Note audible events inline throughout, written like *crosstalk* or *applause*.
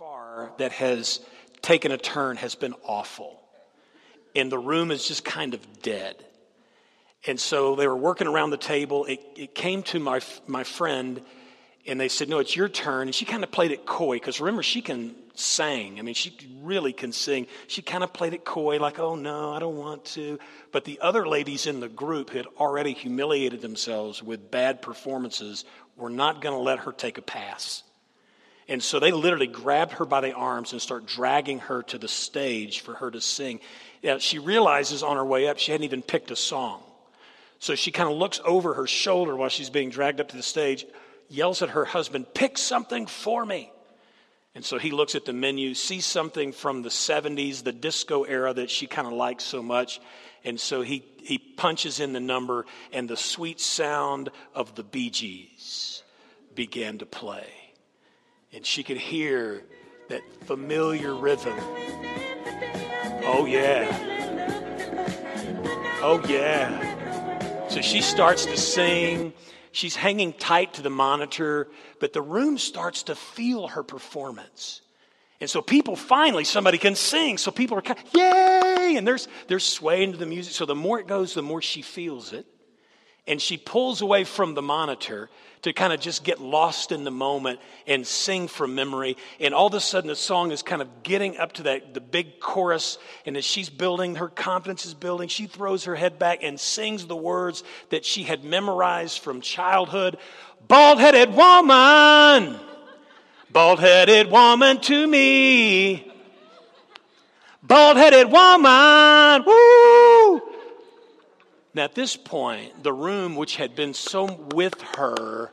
far that has taken a turn has been awful. And the room is just kind of dead. And so they were working around the table. It, it came to my, my friend, and they said, No, it's your turn. And she kind of played it coy, because remember, she can sing. I mean, she really can sing. She kind of played it coy, like, Oh, no, I don't want to. But the other ladies in the group had already humiliated themselves with bad performances, were not going to let her take a pass. And so they literally grabbed her by the arms and start dragging her to the stage for her to sing. Yeah, she realizes on her way up she hadn't even picked a song. So she kind of looks over her shoulder while she's being dragged up to the stage, yells at her husband, Pick something for me. And so he looks at the menu, sees something from the 70s, the disco era that she kind of likes so much. And so he, he punches in the number, and the sweet sound of the Bee Gees began to play. And she could hear that familiar rhythm. Oh, yeah. Oh, yeah. So she starts to sing. She's hanging tight to the monitor, but the room starts to feel her performance. And so people finally, somebody can sing. So people are kind of, yay! And there's, they're swaying to the music. So the more it goes, the more she feels it. And she pulls away from the monitor to kind of just get lost in the moment and sing from memory. And all of a sudden, the song is kind of getting up to that, the big chorus. And as she's building, her confidence is building, she throws her head back and sings the words that she had memorized from childhood Bald headed woman, bald headed woman to me. Bald headed woman, woo! Now, at this point, the room which had been so with her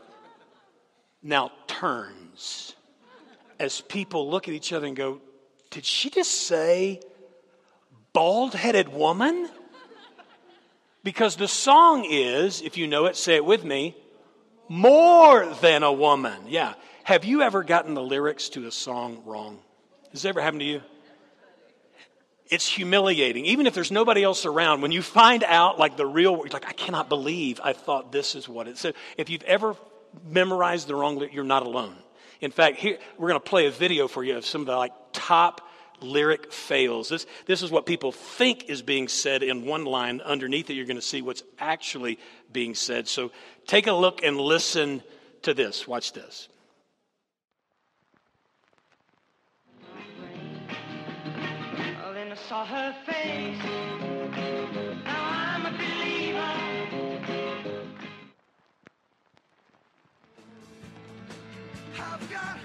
now turns as people look at each other and go, Did she just say bald headed woman? Because the song is, if you know it, say it with me, more than a woman. Yeah. Have you ever gotten the lyrics to a song wrong? Has it ever happened to you? It's humiliating. Even if there's nobody else around, when you find out like the real, you're like, I cannot believe I thought this is what it said. If you've ever memorized the wrong, you're not alone. In fact, here, we're going to play a video for you of some of the like top lyric fails. This, this is what people think is being said in one line. Underneath it, you're going to see what's actually being said. So take a look and listen to this. Watch this. Saw her face. Now I'm a believer. I've got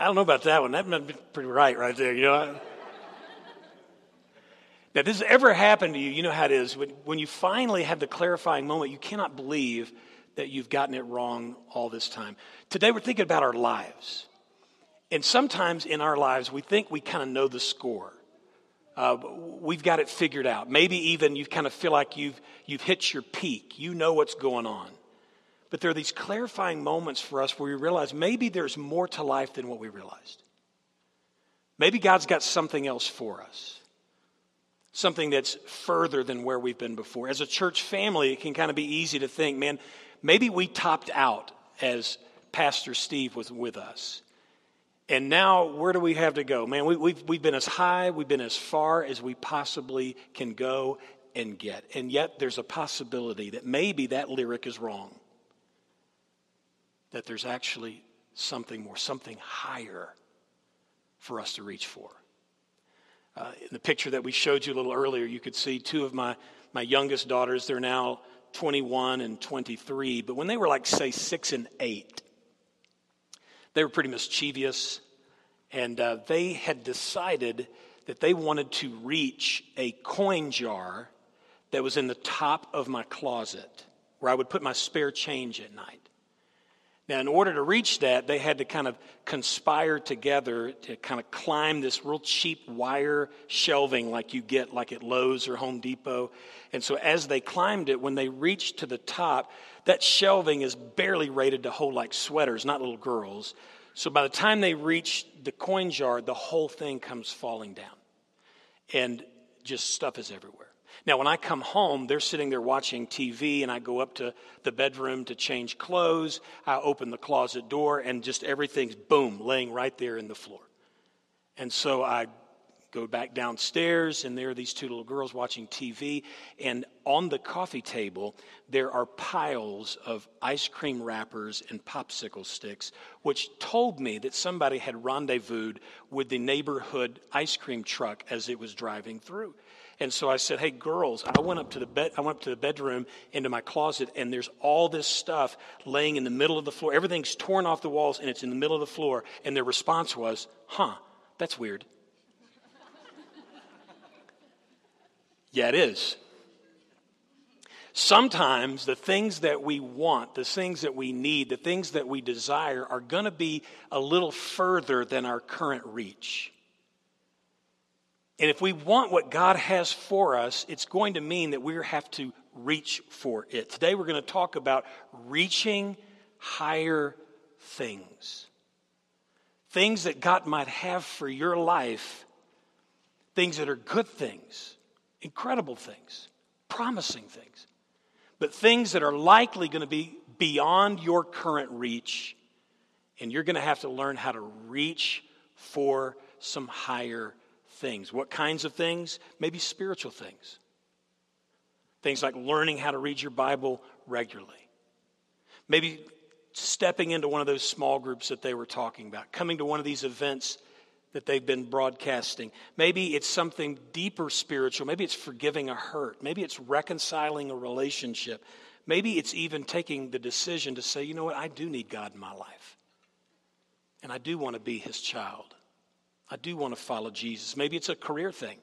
I don't know about that one. That might be pretty right right there, you know. Now, this has ever happened to you, you know how it is. When, when you finally have the clarifying moment, you cannot believe that you've gotten it wrong all this time. Today, we're thinking about our lives. And sometimes in our lives, we think we kind of know the score. Uh, we've got it figured out. Maybe even you kind of feel like you've, you've hit your peak. You know what's going on. But there are these clarifying moments for us where we realize maybe there's more to life than what we realized. Maybe God's got something else for us something that's further than where we've been before. As a church family, it can kind of be easy to think, man, maybe we topped out as Pastor Steve was with us. And now, where do we have to go? Man, we, have we've, we've been as high, we've been as far as we possibly can go and get. And yet, there's a possibility that maybe that lyric is wrong. That there's actually something more, something higher for us to reach for. Uh, in the picture that we showed you a little earlier, you could see two of my, my youngest daughters. They're now 21 and 23. But when they were like, say, six and eight, they were pretty mischievous. And uh, they had decided that they wanted to reach a coin jar that was in the top of my closet where I would put my spare change at night. Now, in order to reach that, they had to kind of conspire together to kind of climb this real cheap wire shelving like you get like at Lowe's or Home Depot. And so as they climbed it, when they reached to the top, that shelving is barely rated to hold like sweaters, not little girls. So by the time they reach the coin jar, the whole thing comes falling down. And just stuff is everywhere. Now, when I come home, they're sitting there watching TV, and I go up to the bedroom to change clothes. I open the closet door, and just everything's boom, laying right there in the floor. And so I go back downstairs, and there are these two little girls watching TV. And on the coffee table, there are piles of ice cream wrappers and popsicle sticks, which told me that somebody had rendezvoused with the neighborhood ice cream truck as it was driving through. And so I said, "Hey, girls!" I went up to the bed. I went up to the bedroom into my closet, and there's all this stuff laying in the middle of the floor. Everything's torn off the walls, and it's in the middle of the floor. And their response was, "Huh? That's weird." *laughs* yeah, it is. Sometimes the things that we want, the things that we need, the things that we desire are going to be a little further than our current reach. And if we want what God has for us, it's going to mean that we have to reach for it. Today we're going to talk about reaching higher things. Things that God might have for your life, things that are good things, incredible things, promising things, but things that are likely going to be beyond your current reach, and you're going to have to learn how to reach for some higher things. What kinds of things? Maybe spiritual things. Things like learning how to read your Bible regularly. Maybe stepping into one of those small groups that they were talking about, coming to one of these events that they've been broadcasting. Maybe it's something deeper spiritual. Maybe it's forgiving a hurt. Maybe it's reconciling a relationship. Maybe it's even taking the decision to say, you know what, I do need God in my life. And I do want to be his child. I do want to follow Jesus. Maybe it's a career thing.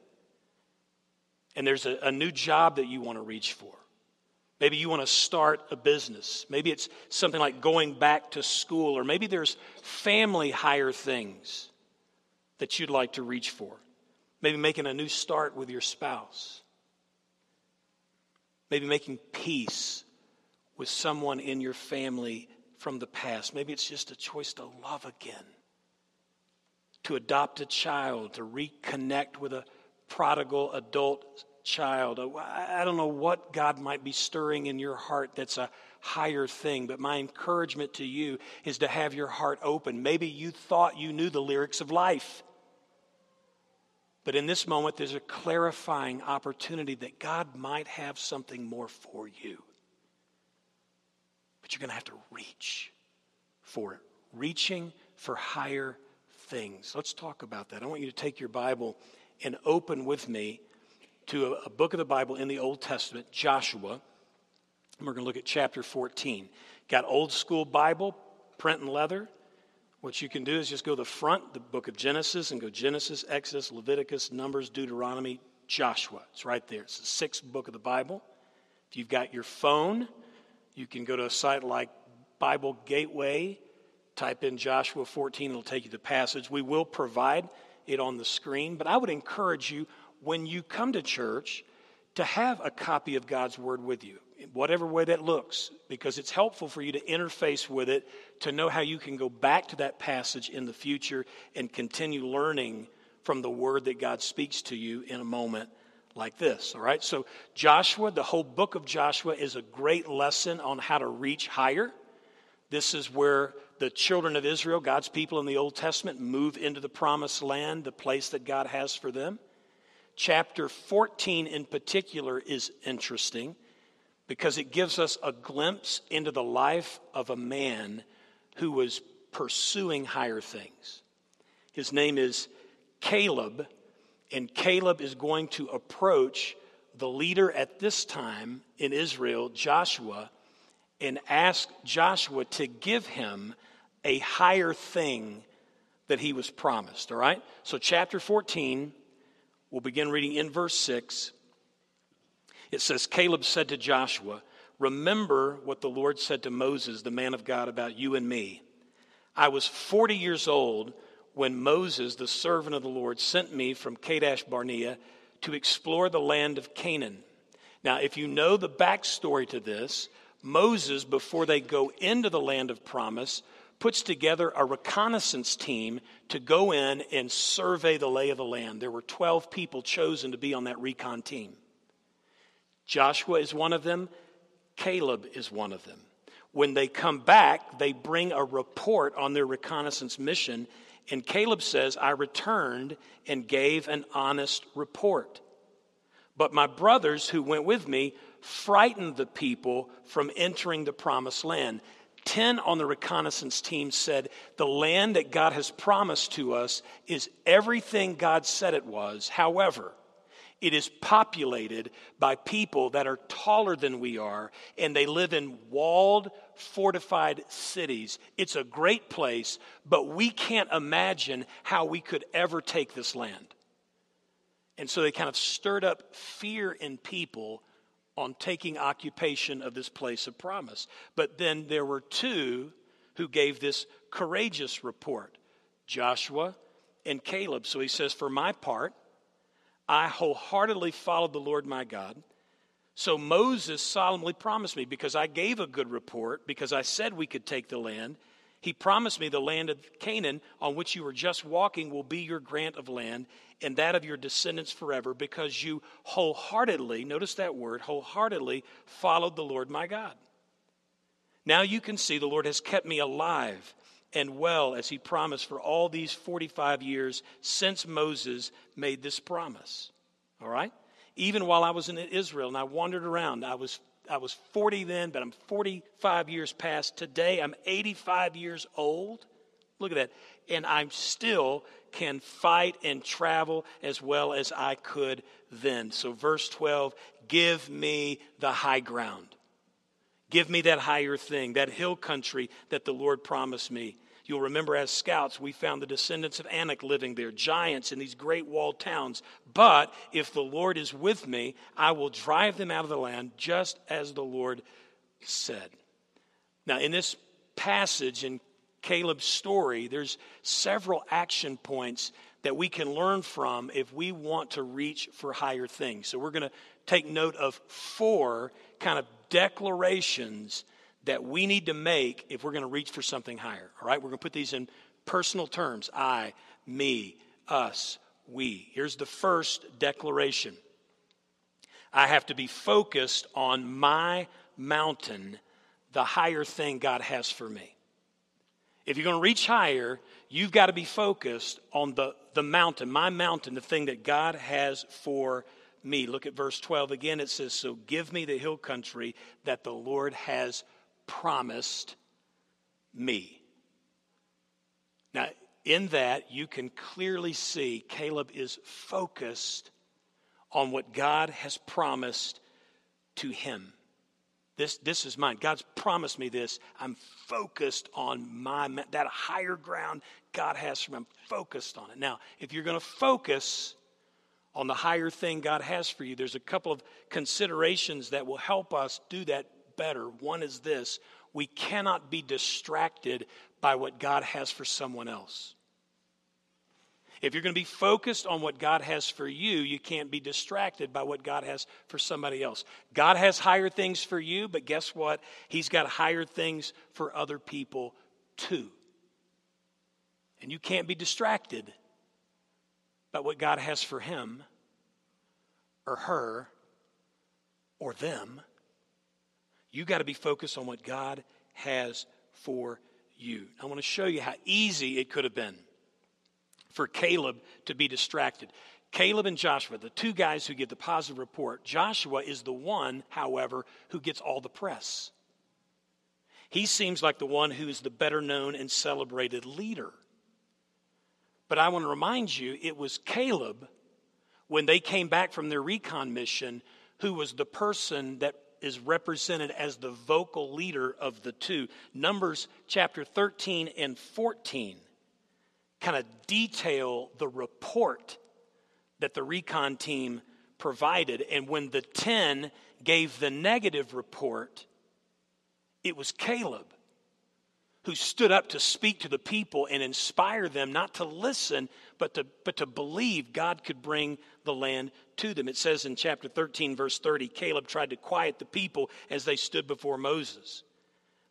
And there's a, a new job that you want to reach for. Maybe you want to start a business. Maybe it's something like going back to school, or maybe there's family higher things that you'd like to reach for. Maybe making a new start with your spouse. Maybe making peace with someone in your family from the past. Maybe it's just a choice to love again to adopt a child, to reconnect with a prodigal adult child. Uh, I don't know what God might be stirring in your heart that's a higher thing, but my encouragement to you is to have your heart open. Maybe you thought you knew the lyrics of life. But in this moment, there's a clarifying opportunity that God might have something more for you. But you're going to have to reach for it. Reaching for higher things. Let's talk about that. I want you to take your Bible and open with me to a, a book of the Bible in the Old Testament, Joshua. And we're going to look at chapter 14. Got old school Bible, print and leather. What you can do is just go to the front, the book of Genesis, and go Genesis, Exodus, Leviticus, Numbers, Deuteronomy, Joshua. It's right there. It's the sixth book of the Bible. If you've got your phone, you can go to a site like Bible Gateway type in Joshua 14, it'll take you to the passage. We will provide it on the screen, but I would encourage you when you come to church to have a copy of God's Word with you, whatever way that looks, because it's helpful for you to interface with it to know how you can go back to that passage in the future and continue learning from the Word that God speaks to you in a moment like this. All right, so Joshua, the whole book of Joshua is a great lesson on how to reach higher. This is where the children of Israel, God's people in the Old Testament, move into the promised land, the place that God has for them. Chapter 14 in particular is interesting because it gives us a glimpse into the life of a man who was pursuing higher things. His name is Caleb, and Caleb is going to approach the leader at this time in Israel, Joshua, and ask Joshua to give him a higher thing that he was promised. All right? So, chapter 14, we'll begin reading in verse 6. It says, Caleb said to Joshua, Remember what the Lord said to Moses, the man of God, about you and me. I was 40 years old when Moses, the servant of the Lord, sent me from Kadesh Barnea to explore the land of Canaan. Now, if you know the backstory to this, Moses, before they go into the land of promise, puts together a reconnaissance team to go in and survey the lay of the land. There were 12 people chosen to be on that recon team. Joshua is one of them, Caleb is one of them. When they come back, they bring a report on their reconnaissance mission, and Caleb says, I returned and gave an honest report. But my brothers who went with me frightened the people from entering the promised land. Ten on the reconnaissance team said, The land that God has promised to us is everything God said it was. However, it is populated by people that are taller than we are, and they live in walled, fortified cities. It's a great place, but we can't imagine how we could ever take this land. And so they kind of stirred up fear in people on taking occupation of this place of promise. But then there were two who gave this courageous report Joshua and Caleb. So he says, For my part, I wholeheartedly followed the Lord my God. So Moses solemnly promised me, because I gave a good report, because I said we could take the land, he promised me the land of Canaan on which you were just walking will be your grant of land and that of your descendants forever, because you wholeheartedly, notice that word, wholeheartedly followed the Lord my God. Now you can see the Lord has kept me alive and well as he promised for all these 45 years since Moses made this promise. All right? Even while I was in Israel and I wandered around, I was I was 40 then, but I'm 45 years past. Today I'm 85 years old. Look at that. And I still can fight and travel as well as I could then. So, verse 12 give me the high ground. Give me that higher thing, that hill country that the Lord promised me. You'll remember as scouts, we found the descendants of Anak living there, giants in these great walled towns. But if the Lord is with me, I will drive them out of the land just as the Lord said. Now, in this passage in Caleb's story, there's several action points that we can learn from if we want to reach for higher things. So we're going to take note of four kind of declarations that we need to make if we're going to reach for something higher. All right, we're going to put these in personal terms I, me, us, we. Here's the first declaration I have to be focused on my mountain, the higher thing God has for me. If you're going to reach higher, you've got to be focused on the, the mountain, my mountain, the thing that God has for me. Look at verse 12 again. It says, So give me the hill country that the Lord has promised me. Now, in that, you can clearly see Caleb is focused on what God has promised to him. This, this is mine. God's promised me this. I'm focused on my that higher ground God has for me. I'm focused on it. Now, if you're going to focus on the higher thing God has for you, there's a couple of considerations that will help us do that better. One is this we cannot be distracted by what God has for someone else. If you're going to be focused on what God has for you, you can't be distracted by what God has for somebody else. God has higher things for you, but guess what? He's got higher things for other people too. And you can't be distracted by what God has for him or her or them. You got to be focused on what God has for you. I want to show you how easy it could have been for Caleb to be distracted. Caleb and Joshua, the two guys who give the positive report. Joshua is the one, however, who gets all the press. He seems like the one who is the better known and celebrated leader. But I want to remind you, it was Caleb, when they came back from their recon mission, who was the person that is represented as the vocal leader of the two. Numbers chapter 13 and 14 kind of detail the report that the recon team provided. And when the 10 gave the negative report, it was Caleb who stood up to speak to the people and inspire them not to listen, but to, but to believe God could bring the land to them. It says in chapter 13, verse 30, Caleb tried to quiet the people as they stood before Moses.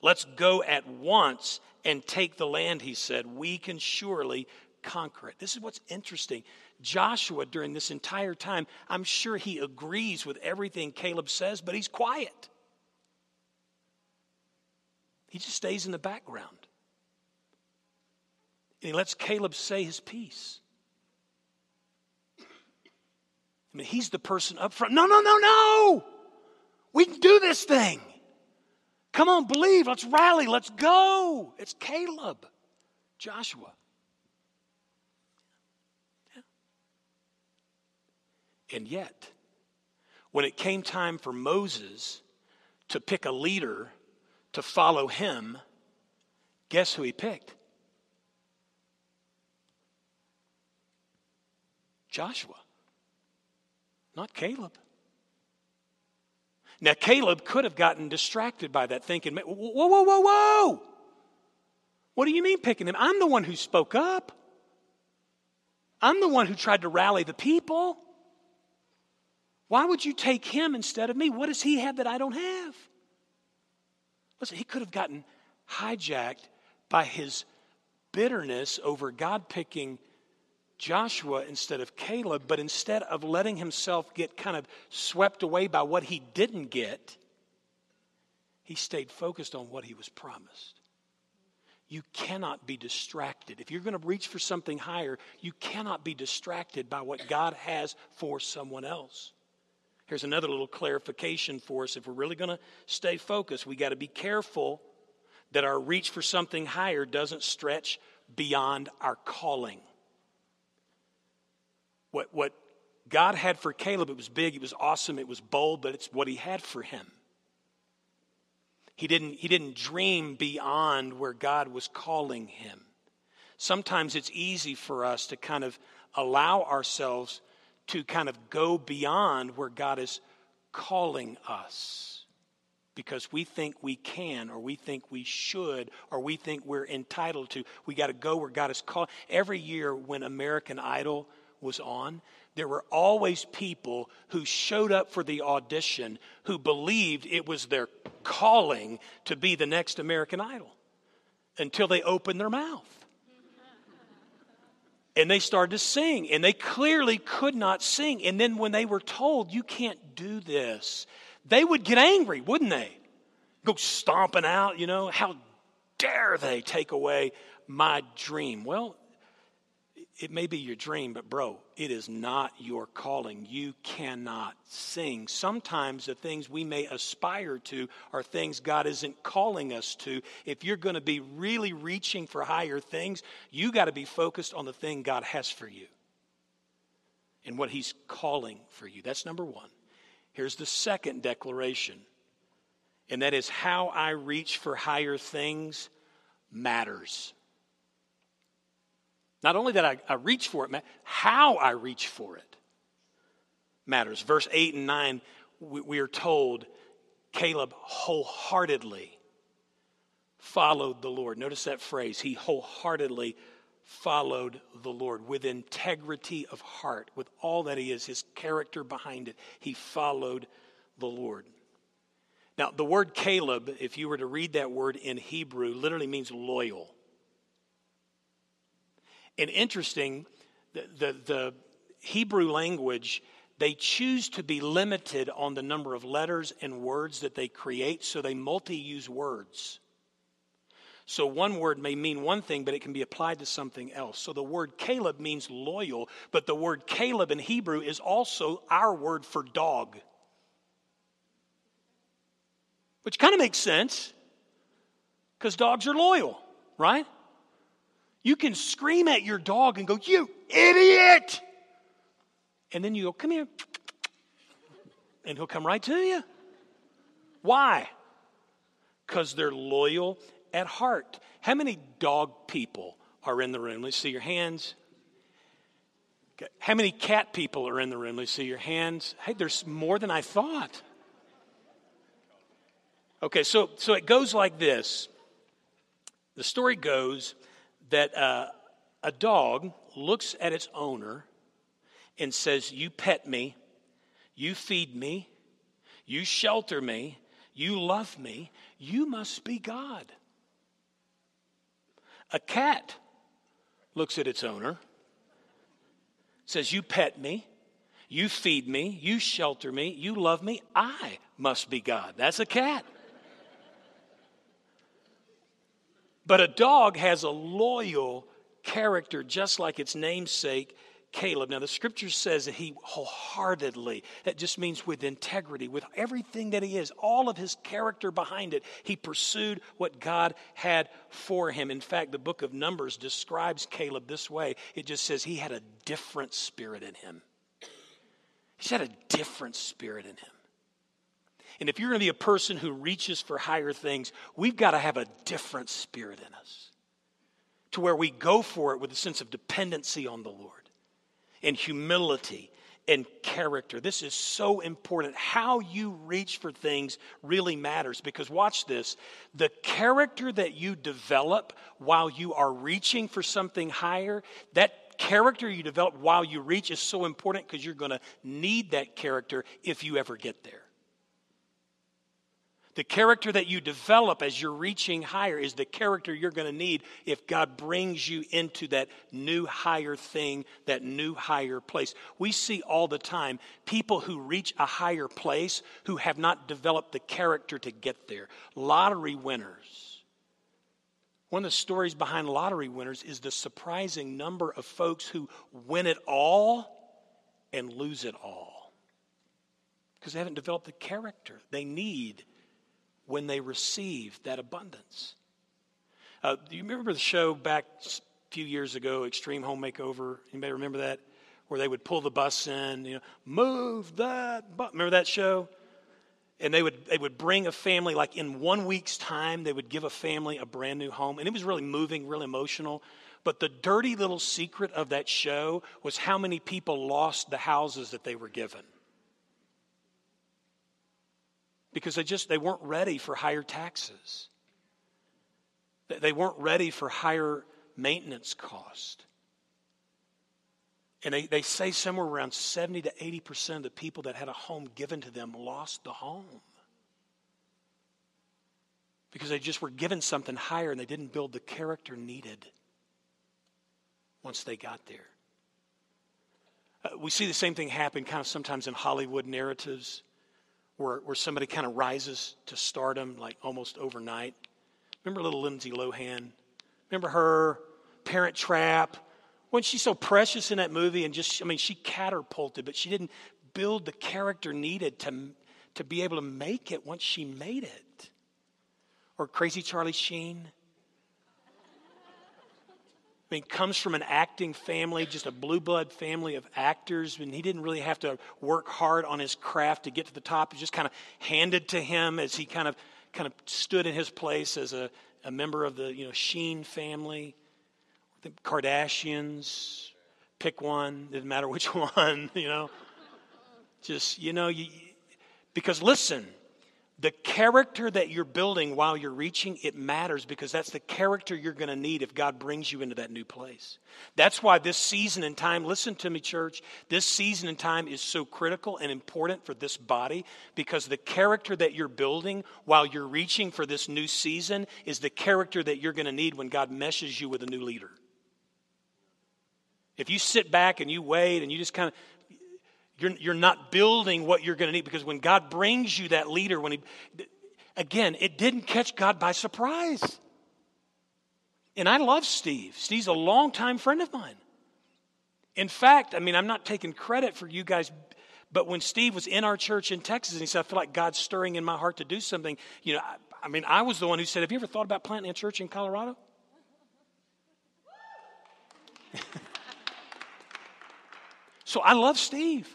Let's go at once and take the land, he said. We can surely conquer it. This is what's interesting. Joshua, during this entire time, I'm sure he agrees with everything Caleb says, but he's quiet. He just stays in the background. And he lets Caleb say his piece. I mean, he's the person up front. No, no, no, no. We can do this thing. Come on, believe. Let's rally. Let's go. It's Caleb, Joshua. Yeah. And yet, when it came time for Moses to pick a leader to follow him, guess who he picked? Joshua, not Caleb. Now, Caleb could have gotten distracted by that, thinking, whoa, whoa, whoa, whoa. What do you mean picking him? I'm the one who spoke up. I'm the one who tried to rally the people. Why would you take him instead of me? What does he have that I don't have? Listen, he could have gotten hijacked by his bitterness over God picking Joshua instead of Caleb, but instead of letting himself get kind of swept away by what he didn't get, he stayed focused on what he was promised. You cannot be distracted. If you're going to reach for something higher, you cannot be distracted by what God has for someone else. Here's another little clarification for us. If we're really going to stay focused, we got to be careful that our reach for something higher doesn't stretch beyond our calling. What, what God had for Caleb, it was big, it was awesome, it was bold, but it's what he had for him. He didn't, he didn't dream beyond where God was calling him. Sometimes it's easy for us to kind of allow ourselves to kind of go beyond where God is calling us because we think we can or we think we should or we think we're entitled to. We got to go where God is called. Every year when American Idol was on, there were always people who showed up for the audition who believed it was their calling to be the next American Idol until they opened their mouth and they started to sing and they clearly could not sing. And then when they were told you can't do this they would get angry wouldn't they? Go stomping out you know how dare they take away my dream? Well it may be your dream, but bro, it is not your calling. You cannot sing. Sometimes the things we may aspire to are things God isn't calling us to. If you're going to be really reaching for higher things, you got to be focused on the thing God has for you and what He's calling for you. That's number one. Here's the second declaration, and that is how I reach for higher things matters. Not only that I, I reach for it, how I reach for it matters. Verse 8 and 9, we, we are told Caleb wholeheartedly followed the Lord. Notice that phrase. He wholeheartedly followed the Lord with integrity of heart, with all that he is, his character behind it. He followed the Lord. Now, the word Caleb, if you were to read that word in Hebrew, literally means loyal. And interesting, the, the, the Hebrew language, they choose to be limited on the number of letters and words that they create, so they multi use words. So one word may mean one thing, but it can be applied to something else. So the word Caleb means loyal, but the word Caleb in Hebrew is also our word for dog. Which kind of makes sense because dogs are loyal, right? You can scream at your dog and go, You idiot! And then you go, Come here. And he'll come right to you. Why? Because they're loyal at heart. How many dog people are in the room? Let's see your hands. How many cat people are in the room? Let's see your hands. Hey, there's more than I thought. Okay, so, so it goes like this. The story goes that uh, a dog looks at its owner and says, You pet me, you feed me, you shelter me, you love me, you must be God. A cat looks at its owner, says, You pet me, you feed me, you shelter me, you love me, I must be God. That's a cat. But a dog has a loyal character, just like its namesake, Caleb. Now, the scripture says that he wholeheartedly, that just means with integrity, with everything that he is, all of his character behind it, he pursued what God had for him. In fact, the book of Numbers describes Caleb this way it just says he had a different spirit in him. He had a different spirit in him. And if you're going to be a person who reaches for higher things, we've got to have a different spirit in us to where we go for it with a sense of dependency on the Lord and humility and character. This is so important. How you reach for things really matters because watch this. The character that you develop while you are reaching for something higher, that character you develop while you reach is so important because you're going to need that character if you ever get there. The character that you develop as you're reaching higher is the character you're going to need if God brings you into that new higher thing, that new higher place. We see all the time people who reach a higher place who have not developed the character to get there. Lottery winners. One of the stories behind lottery winners is the surprising number of folks who win it all and lose it all because they haven't developed the character they need when they receive that abundance. Uh, do you remember the show back a few years ago, Extreme Home Makeover? Anybody remember that? Where they would pull the bus in, you know, move that bus. Remember that show? And they would, they would bring a family, like in one week's time, they would give a family a brand new home. And it was really moving, really emotional. But the dirty little secret of that show was how many people lost the houses that they were given because they just they weren't ready for higher taxes. They weren't ready for higher maintenance cost. And they, they say somewhere around 70 to 80% of the people that had a home given to them lost the home. Because they just were given something higher and they didn't build the character needed once they got there. Uh, we see the same thing happen kind of sometimes in Hollywood narratives where, where somebody kind of rises to stardom like almost overnight. Remember little Lindsay Lohan? Remember her? Parent Trap? Wasn't she so precious in that movie? And just, I mean, she catapulted, but she didn't build the character needed to, to be able to make it once she made it. Or Crazy Charlie Sheen? I mean, comes from an acting family, just a blue blood family of actors, and he didn't really have to work hard on his craft to get to the top. It was just kind of handed to him as he kind of kind of stood in his place as a, a member of the you know Sheen family, the Kardashians. Pick one, didn't matter *laughs* which one, you know. Just you know, you, because listen, the character that you're building while you're reaching, it matters because that's the character you're going to need if God brings you into that new place. That's why this season and time, listen to me, church, this season and time is so critical and important for this body because the character that you're building while you're reaching for this new season is the character that you're going to need when God meshes you with a new leader. If you sit back and you wait and you just kind of you're, you're not building what you're going to need because when God brings you that leader, when he, again, it didn't catch God by surprise. And I love Steve. Steve's a longtime friend of mine. In fact, I mean, I'm not taking credit for you guys, but when Steve was in our church in Texas and he said, I feel like God's stirring in my heart to do something, you know, I, I mean, I was the one who said, Have you ever thought about planting a church in Colorado? *laughs* so I love Steve.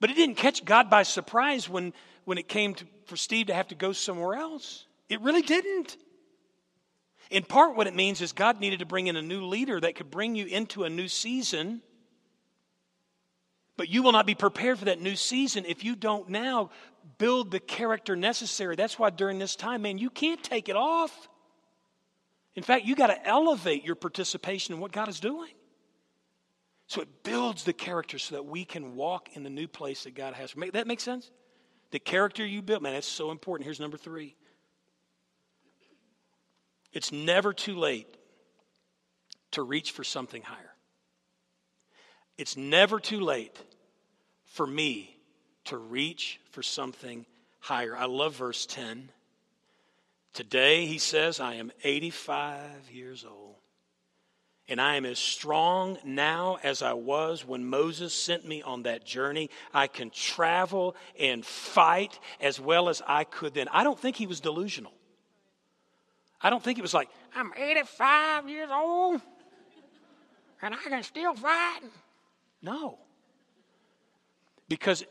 But it didn't catch God by surprise when, when it came to, for Steve to have to go somewhere else. It really didn't. In part, what it means is God needed to bring in a new leader that could bring you into a new season. But you will not be prepared for that new season if you don't now build the character necessary. That's why during this time, man, you can't take it off. In fact, you got to elevate your participation in what God is doing. So it builds the character so that we can walk in the new place that God has. That makes sense? The character you build, man, that's so important. Here's number three. It's never too late to reach for something higher. It's never too late for me to reach for something higher. I love verse 10. Today, he says, I am 85 years old, and I am as strong now as I was when Moses sent me on that journey. I can travel and fight as well as I could then. I don't think he was delusional. I don't think it was like, I'm 85 years old and I can still fight. No. Because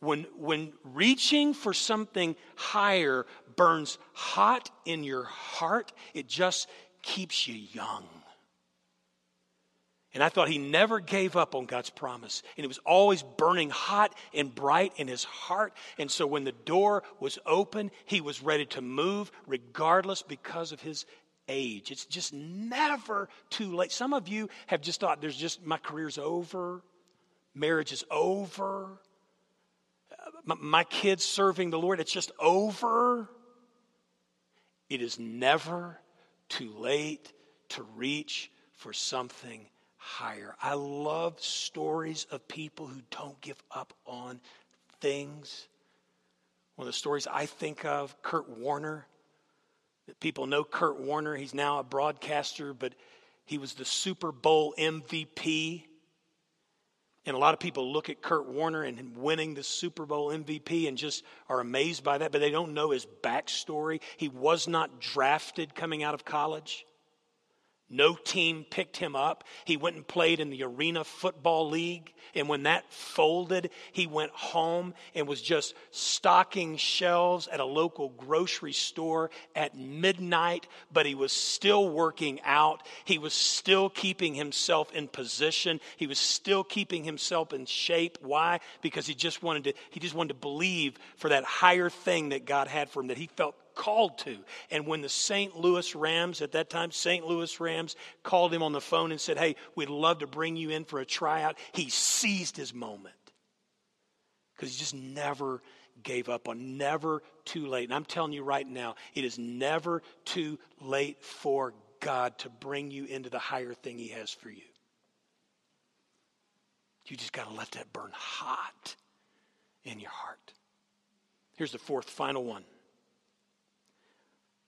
when, when reaching for something higher burns hot in your heart, it just keeps you young. And I thought he never gave up on God's promise. And it was always burning hot and bright in his heart. And so when the door was open, he was ready to move regardless because of his age. It's just never too late. Some of you have just thought, there's just, my career's over, marriage is over, uh, my, my kids serving the Lord, it's just over. It is never too late to reach for something higher. I love stories of people who don't give up on things. One of the stories I think of, Kurt Warner. People know Kurt Warner. He's now a broadcaster, but he was the Super Bowl MVP. And a lot of people look at Kurt Warner and winning the Super Bowl MVP and just are amazed by that, but they don't know his backstory. He was not drafted coming out of college. No team picked him up. He went and played in the Arena Football League. And when that folded, he went home and was just stocking shelves at a local grocery store at midnight. But he was still working out. He was still keeping himself in position. He was still keeping himself in shape. Why? Because he just wanted to, he just wanted to believe for that higher thing that God had for him that he felt called to. And when the St. Louis Rams, at that time, St. Louis Rams called him on the phone and said, Hey, we'd love to bring you in for a tryout, he seized his moment because he just never gave up on never too late. And I'm telling you right now, it is never too late for God to bring you into the higher thing he has for you. You just got to let that burn hot in your heart. Here's the fourth, final one.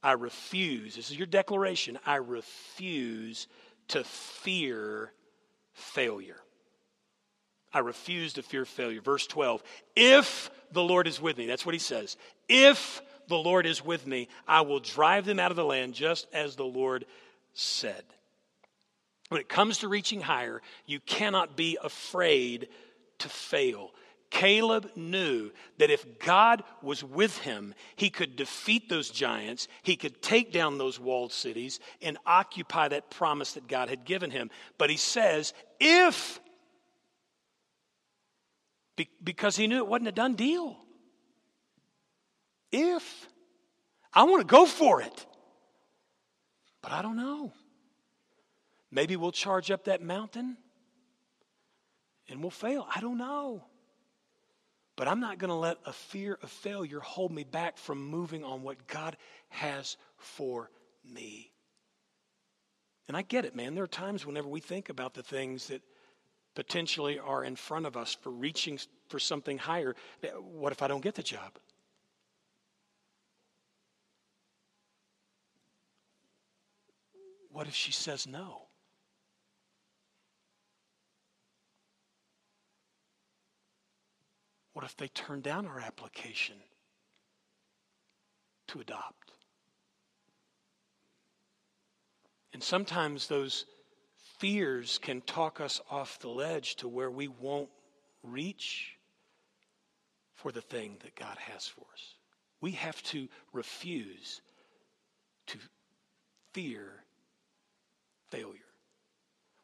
I refuse, this is your declaration, I refuse to fear failure. I refuse to fear failure. Verse 12, if the Lord is with me, that's what he says. If the Lord is with me, I will drive them out of the land just as the Lord said. When it comes to reaching higher, you cannot be afraid to fail. Caleb knew that if God was with him, he could defeat those giants, he could take down those walled cities, and occupy that promise that God had given him. But he says, if, because he knew it wasn't a done deal. If, I want to go for it, but I don't know. Maybe we'll charge up that mountain and we'll fail. I don't know. But I'm not going to let a fear of failure hold me back from moving on what God has for me. And I get it, man. There are times whenever we think about the things that potentially are in front of us for reaching for something higher. Eh, what if I don't get the job? What if she says no? What if they turn down our application to adopt? And sometimes those fears can talk us off the ledge to where we won't reach for the thing that God has for us. We have to refuse to fear failure.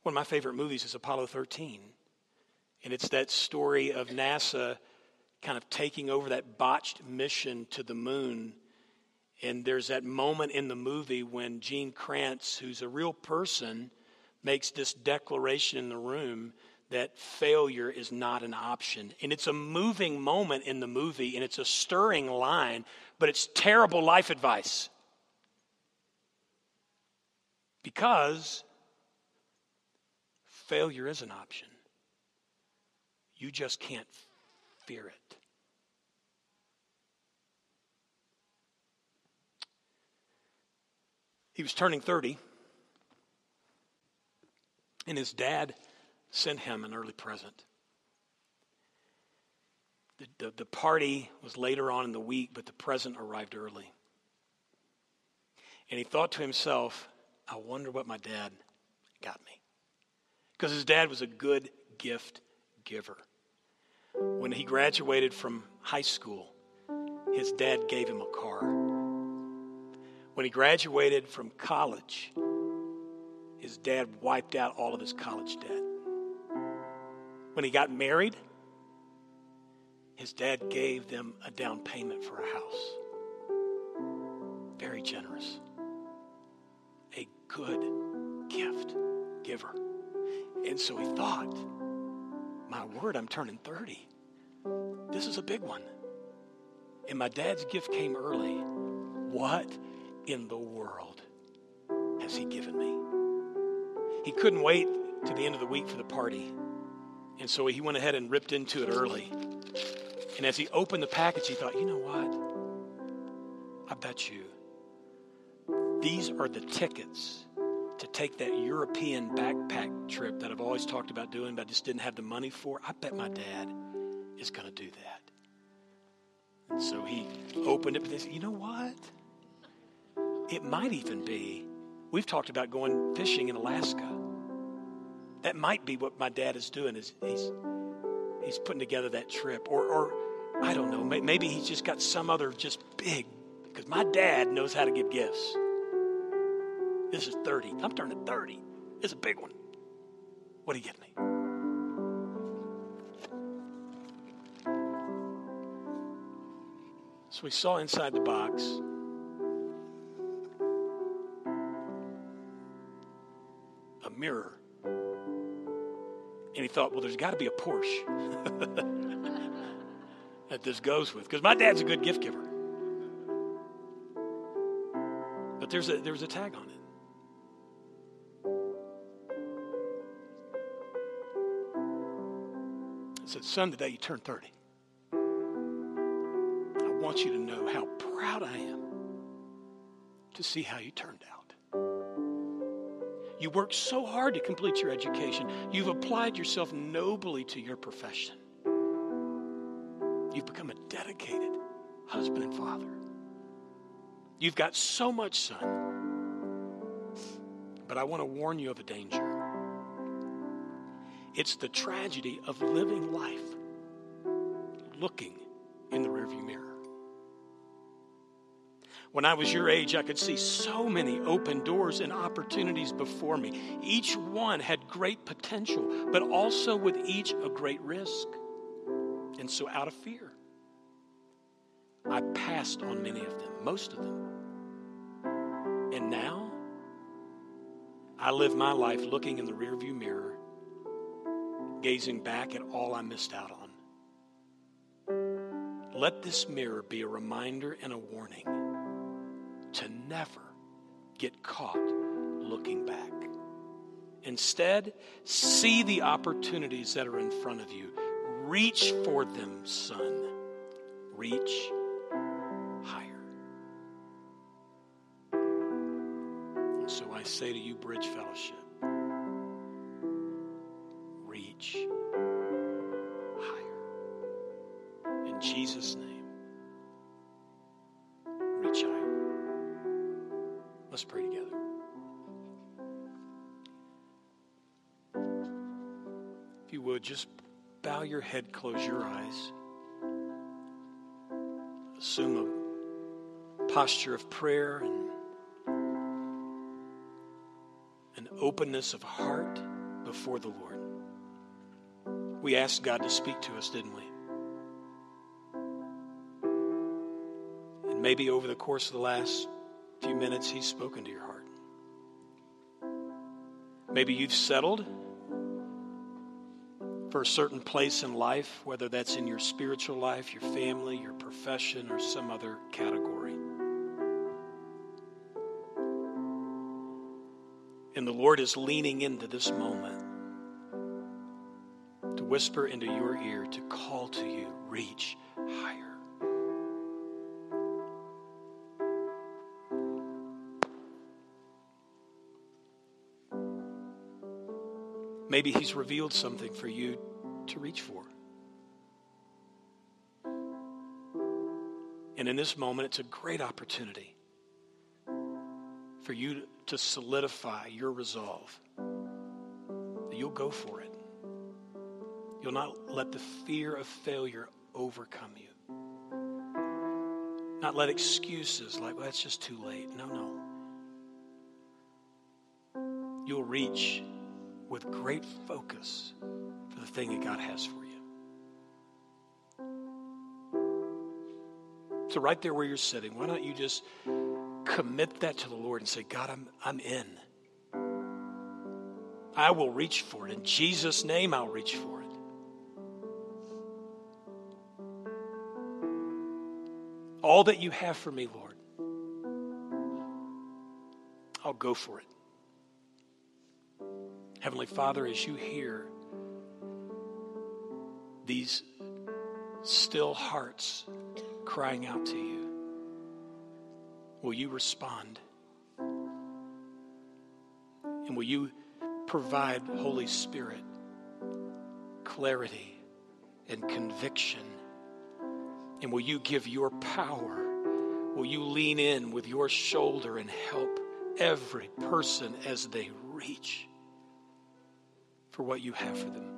One of my favorite movies is Apollo 13. And it's that story of NASA kind of taking over that botched mission to the moon. And there's that moment in the movie when Gene Kranz, who's a real person, makes this declaration in the room that failure is not an option. And it's a moving moment in the movie, and it's a stirring line, but it's terrible life advice. Because failure is an option. You just can't fear it. He was turning 30, and his dad sent him an early present. The, the, the, party was later on in the week, but the present arrived early. And he thought to himself, I wonder what my dad got me. Because his dad was a good gift giver. When he graduated from high school, his dad gave him a car. When he graduated from college, his dad wiped out all of his college debt. When he got married, his dad gave them a down payment for a house. Very generous. A good gift giver. And so he thought, my word, I'm turning 30. This is a big one. And my dad's gift came early. What in the world has he given me? He couldn't wait to the end of the week for the party. And so he went ahead and ripped into it early. And as he opened the package, he thought, you know what? I bet you these are the tickets to take that European backpack trip that I've always talked about doing, but I just didn't have the money for. I bet my dad is going to do that. And so he opened it, they said, you know what? It might even be, we've talked about going fishing in Alaska. That might be what my dad is doing. Is he's he's putting together that trip, or or I don't know. Maybe he's just got some other just big. Because my dad knows how to give gifts. This is 30. I'm turning 30. It's a big one. What do you give me? So we saw inside the box mirror. And he thought, well, there's got to be a Porsche *laughs* that this goes with. Because my dad's a good gift giver. But there's a, there's a tag on it. It said, son, today you turn 30. I want you to know how proud I am to see how you turned out. You worked so hard to complete your education. You've applied yourself nobly to your profession. You've become a dedicated husband and father. You've got so much, son. But I want to warn you of a danger. It's the tragedy of living life looking in the rearview mirror. When I was your age, I could see so many open doors and opportunities before me. Each one had great potential, but also with each a great risk. And so, out of fear, I passed on many of them, most of them. And now, I live my life looking in the rearview mirror, gazing back at all I missed out on. Let this mirror be a reminder and a warning to never get caught looking back. Instead, see the opportunities that are in front of you. Reach for them, son. Reach higher. And so I say to you, Bridge Fellowship, reach higher. In Jesus' name. Let's pray together. If you would, just bow your head, close your eyes. Assume a posture of prayer and an openness of heart before the Lord. We asked God to speak to us, didn't we? And maybe over the course of the last few minutes, He's spoken to your heart. Maybe you've settled for a certain place in life, whether that's in your spiritual life, your family, your profession, or some other category. And the Lord is leaning into this moment to whisper into your ear, to call to you, reach Maybe He's revealed something for you to reach for. And in this moment, it's a great opportunity for you to solidify your resolve that you'll go for it. You'll not let the fear of failure overcome you. Not let excuses like, well, it's just too late. No, no. You'll reach with great focus for the thing that God has for you. So, right there where you're sitting, why don't you just commit that to the Lord and say, God, I'm, I'm in. I will reach for it. In Jesus' name, I'll reach for it. All that you have for me, Lord, I'll go for it. Heavenly Father, as you hear these still hearts crying out to you, will you respond? And will you provide, Holy Spirit, clarity and conviction? And will you give your power? Will you lean in with your shoulder and help every person as they reach? For what you have for them.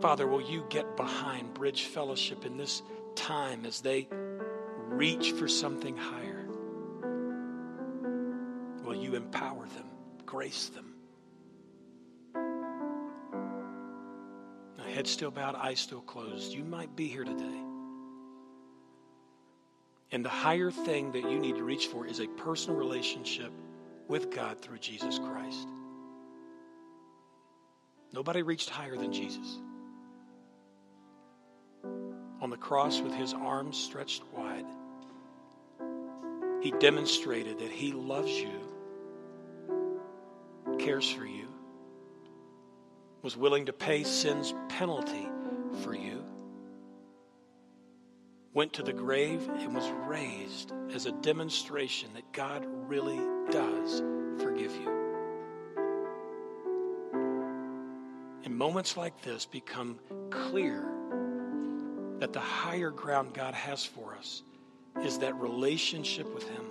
Father, will you get behind Bridge Fellowship in this time as they reach for something higher? Will you empower them, grace them? Head still bowed, eyes still closed. You might be here today. And the higher thing that you need to reach for is a personal relationship with God through Jesus Christ. Nobody reached higher than Jesus. On the cross with his arms stretched wide, he demonstrated that he loves you, cares for you, was willing to pay sin's penalty for you, went to the grave, and was raised as a demonstration that God really does forgive you. And moments like this become clear that the higher ground God has for us is that relationship with Him.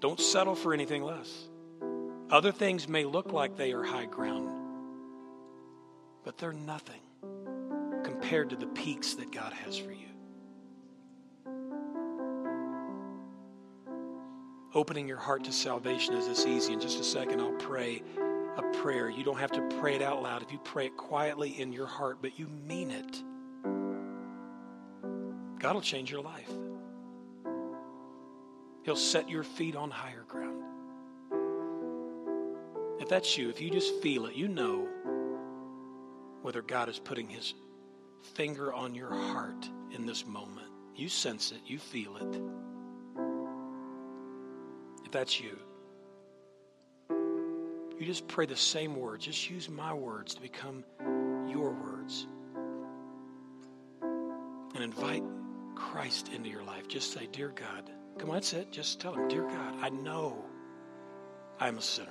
Don't settle for anything less. Other things may look like they are high ground, but they're nothing compared to the peaks that God has for you. Opening your heart to salvation is this easy. In just a second, I'll pray a prayer. You don't have to pray it out loud. If you pray it quietly in your heart, but you mean it, God will change your life. He'll set your feet on higher ground. If that's you, if you just feel it, you know whether God is putting his finger on your heart in this moment. You sense it, you feel it. If that's you, you just pray the same words. Just use my words to become your words. And invite Christ into your life. Just say, Dear God. Come on, that's it. Just tell him, Dear God, I know I'm a sinner.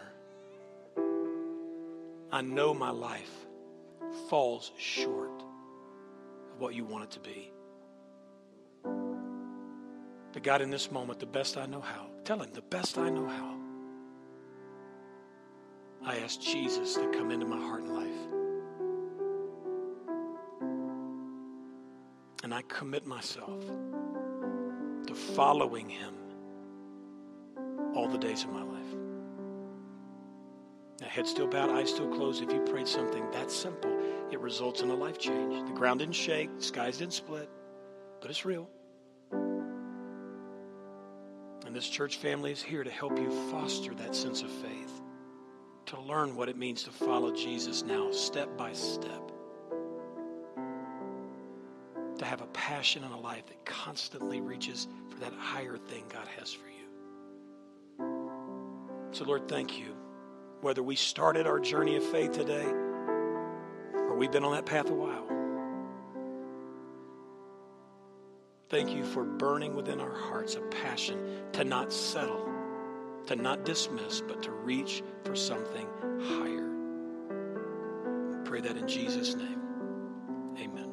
I know my life falls short of what you want it to be. But God, in this moment, the best I know how, tell him, the best I know how, I ask Jesus to come into my heart and life. And I commit myself to following him all the days of my life. Now, head still bowed, eyes still closed. If you prayed something that simple, it results in a life change. The ground didn't shake, the skies didn't split, but it's real. And this church family is here to help you foster that sense of faith, to learn what it means to follow Jesus now, step by step, to have a passion and a life that constantly reaches for that higher thing God has for you. So, Lord, thank you. Whether we started our journey of faith today or we've been on that path a while, Thank you for burning within our hearts a passion to not settle, to not dismiss, but to reach for something higher. Pray that in Jesus' name. Amen.